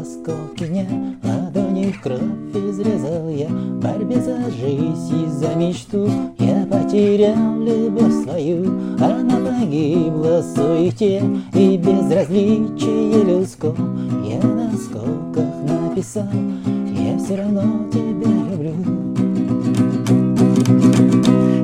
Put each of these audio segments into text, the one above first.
осколки дня Ладони в кровь изрезал я. В борьбе за жизнь и за мечту Я потерял любовь свою. Она погибла в суете И безразличие людском. Я на осколках написал Я все равно тебя люблю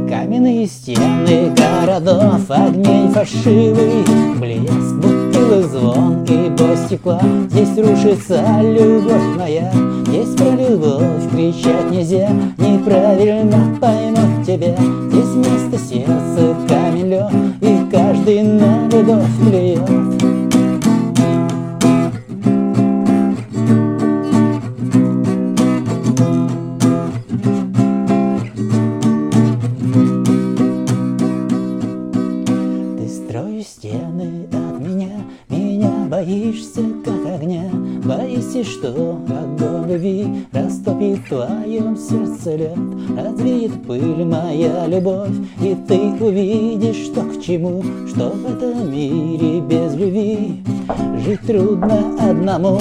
Каменные стены городов Огней фальшивый блеск бутылок, звон и бой стекла Здесь рушится любовь моя. Здесь про любовь кричать нельзя Неправильно поймут тебя. Здесь вместо сердца камень лед И каждый на любовь плюет. Строишь стены боишься, как огня Боишься, что огонь любви Растопит в твоем сердце лед Развеет пыль моя любовь И ты увидишь, что к чему Что в этом мире без любви. Жить трудно одному.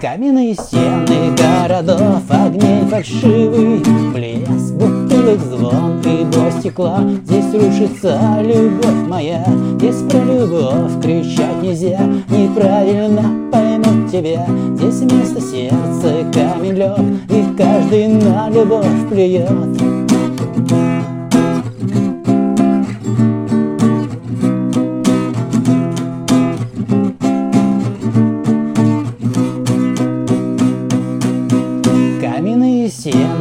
Каменные стены городов, огней фальшивый Блеск звон и бой стекла. Здесь рушится любовь моя. Здесь про любовь кричать нельзя. Неправильно поймут тебя. Здесь вместо сердца камень лед И каждый на любовь плюет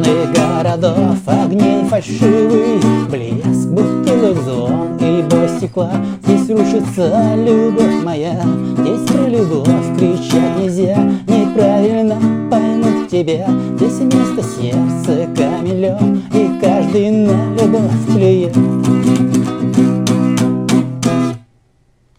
стены городов, огней фальшивый Блеск бутылок, звон и стекла. Здесь рушится любовь моя Здесь про любовь кричать нельзя. Неправильно поймут тебя Здесь вместо сердца камень лед И каждый на любовь плюет